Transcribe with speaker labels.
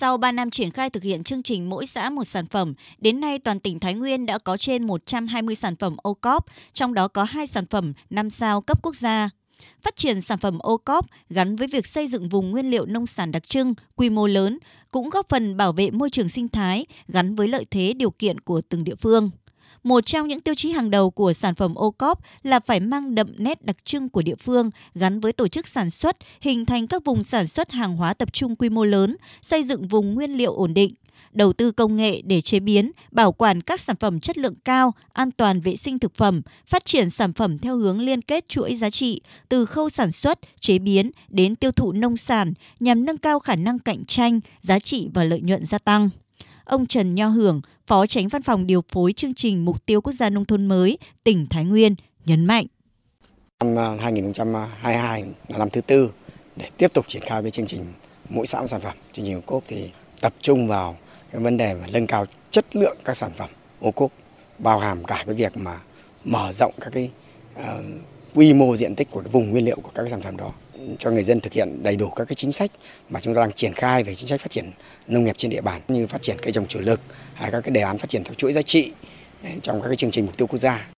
Speaker 1: Sau 3 năm triển khai thực hiện chương trình mỗi xã một sản phẩm, đến nay toàn tỉnh Thái Nguyên đã có trên 120 sản phẩm ô cóp, trong đó có 2 sản phẩm 5 sao cấp quốc gia. Phát triển sản phẩm ô cóp gắn với việc xây dựng vùng nguyên liệu nông sản đặc trưng, quy mô lớn, cũng góp phần bảo vệ môi trường sinh thái gắn với lợi thế điều kiện của từng địa phương. Một trong những tiêu chí hàng đầu của sản phẩm ô cóp là phải mang đậm nét đặc trưng của địa phương gắn với tổ chức sản xuất, hình thành các vùng sản xuất hàng hóa tập trung quy mô lớn, xây dựng vùng nguyên liệu ổn định, đầu tư công nghệ để chế biến, bảo quản các sản phẩm chất lượng cao, an toàn vệ sinh thực phẩm, phát triển sản phẩm theo hướng liên kết chuỗi giá trị từ khâu sản xuất, chế biến đến tiêu thụ nông sản nhằm nâng cao khả năng cạnh tranh, giá trị và lợi nhuận gia tăng. Ông Trần Nho Hưởng, Phó Tránh Văn phòng điều phối chương trình Mục tiêu Quốc gia Nông thôn mới, tỉnh Thái Nguyên, nhấn mạnh.
Speaker 2: Năm à, 2022 là năm thứ tư để tiếp tục triển khai với chương trình mỗi xã một sản phẩm. Chương trình ô cốp thì tập trung vào cái vấn đề mà nâng cao chất lượng các sản phẩm ô cốp bao hàm cả cái việc mà mở rộng các cái uh, quy mô diện tích của cái vùng nguyên liệu của các cái sản phẩm đó cho người dân thực hiện đầy đủ các cái chính sách mà chúng ta đang triển khai về chính sách phát triển nông nghiệp trên địa bàn, như phát triển cây trồng chủ lực hay các cái đề án phát triển theo chuỗi giá trị eh, trong các cái chương trình mục tiêu quốc gia.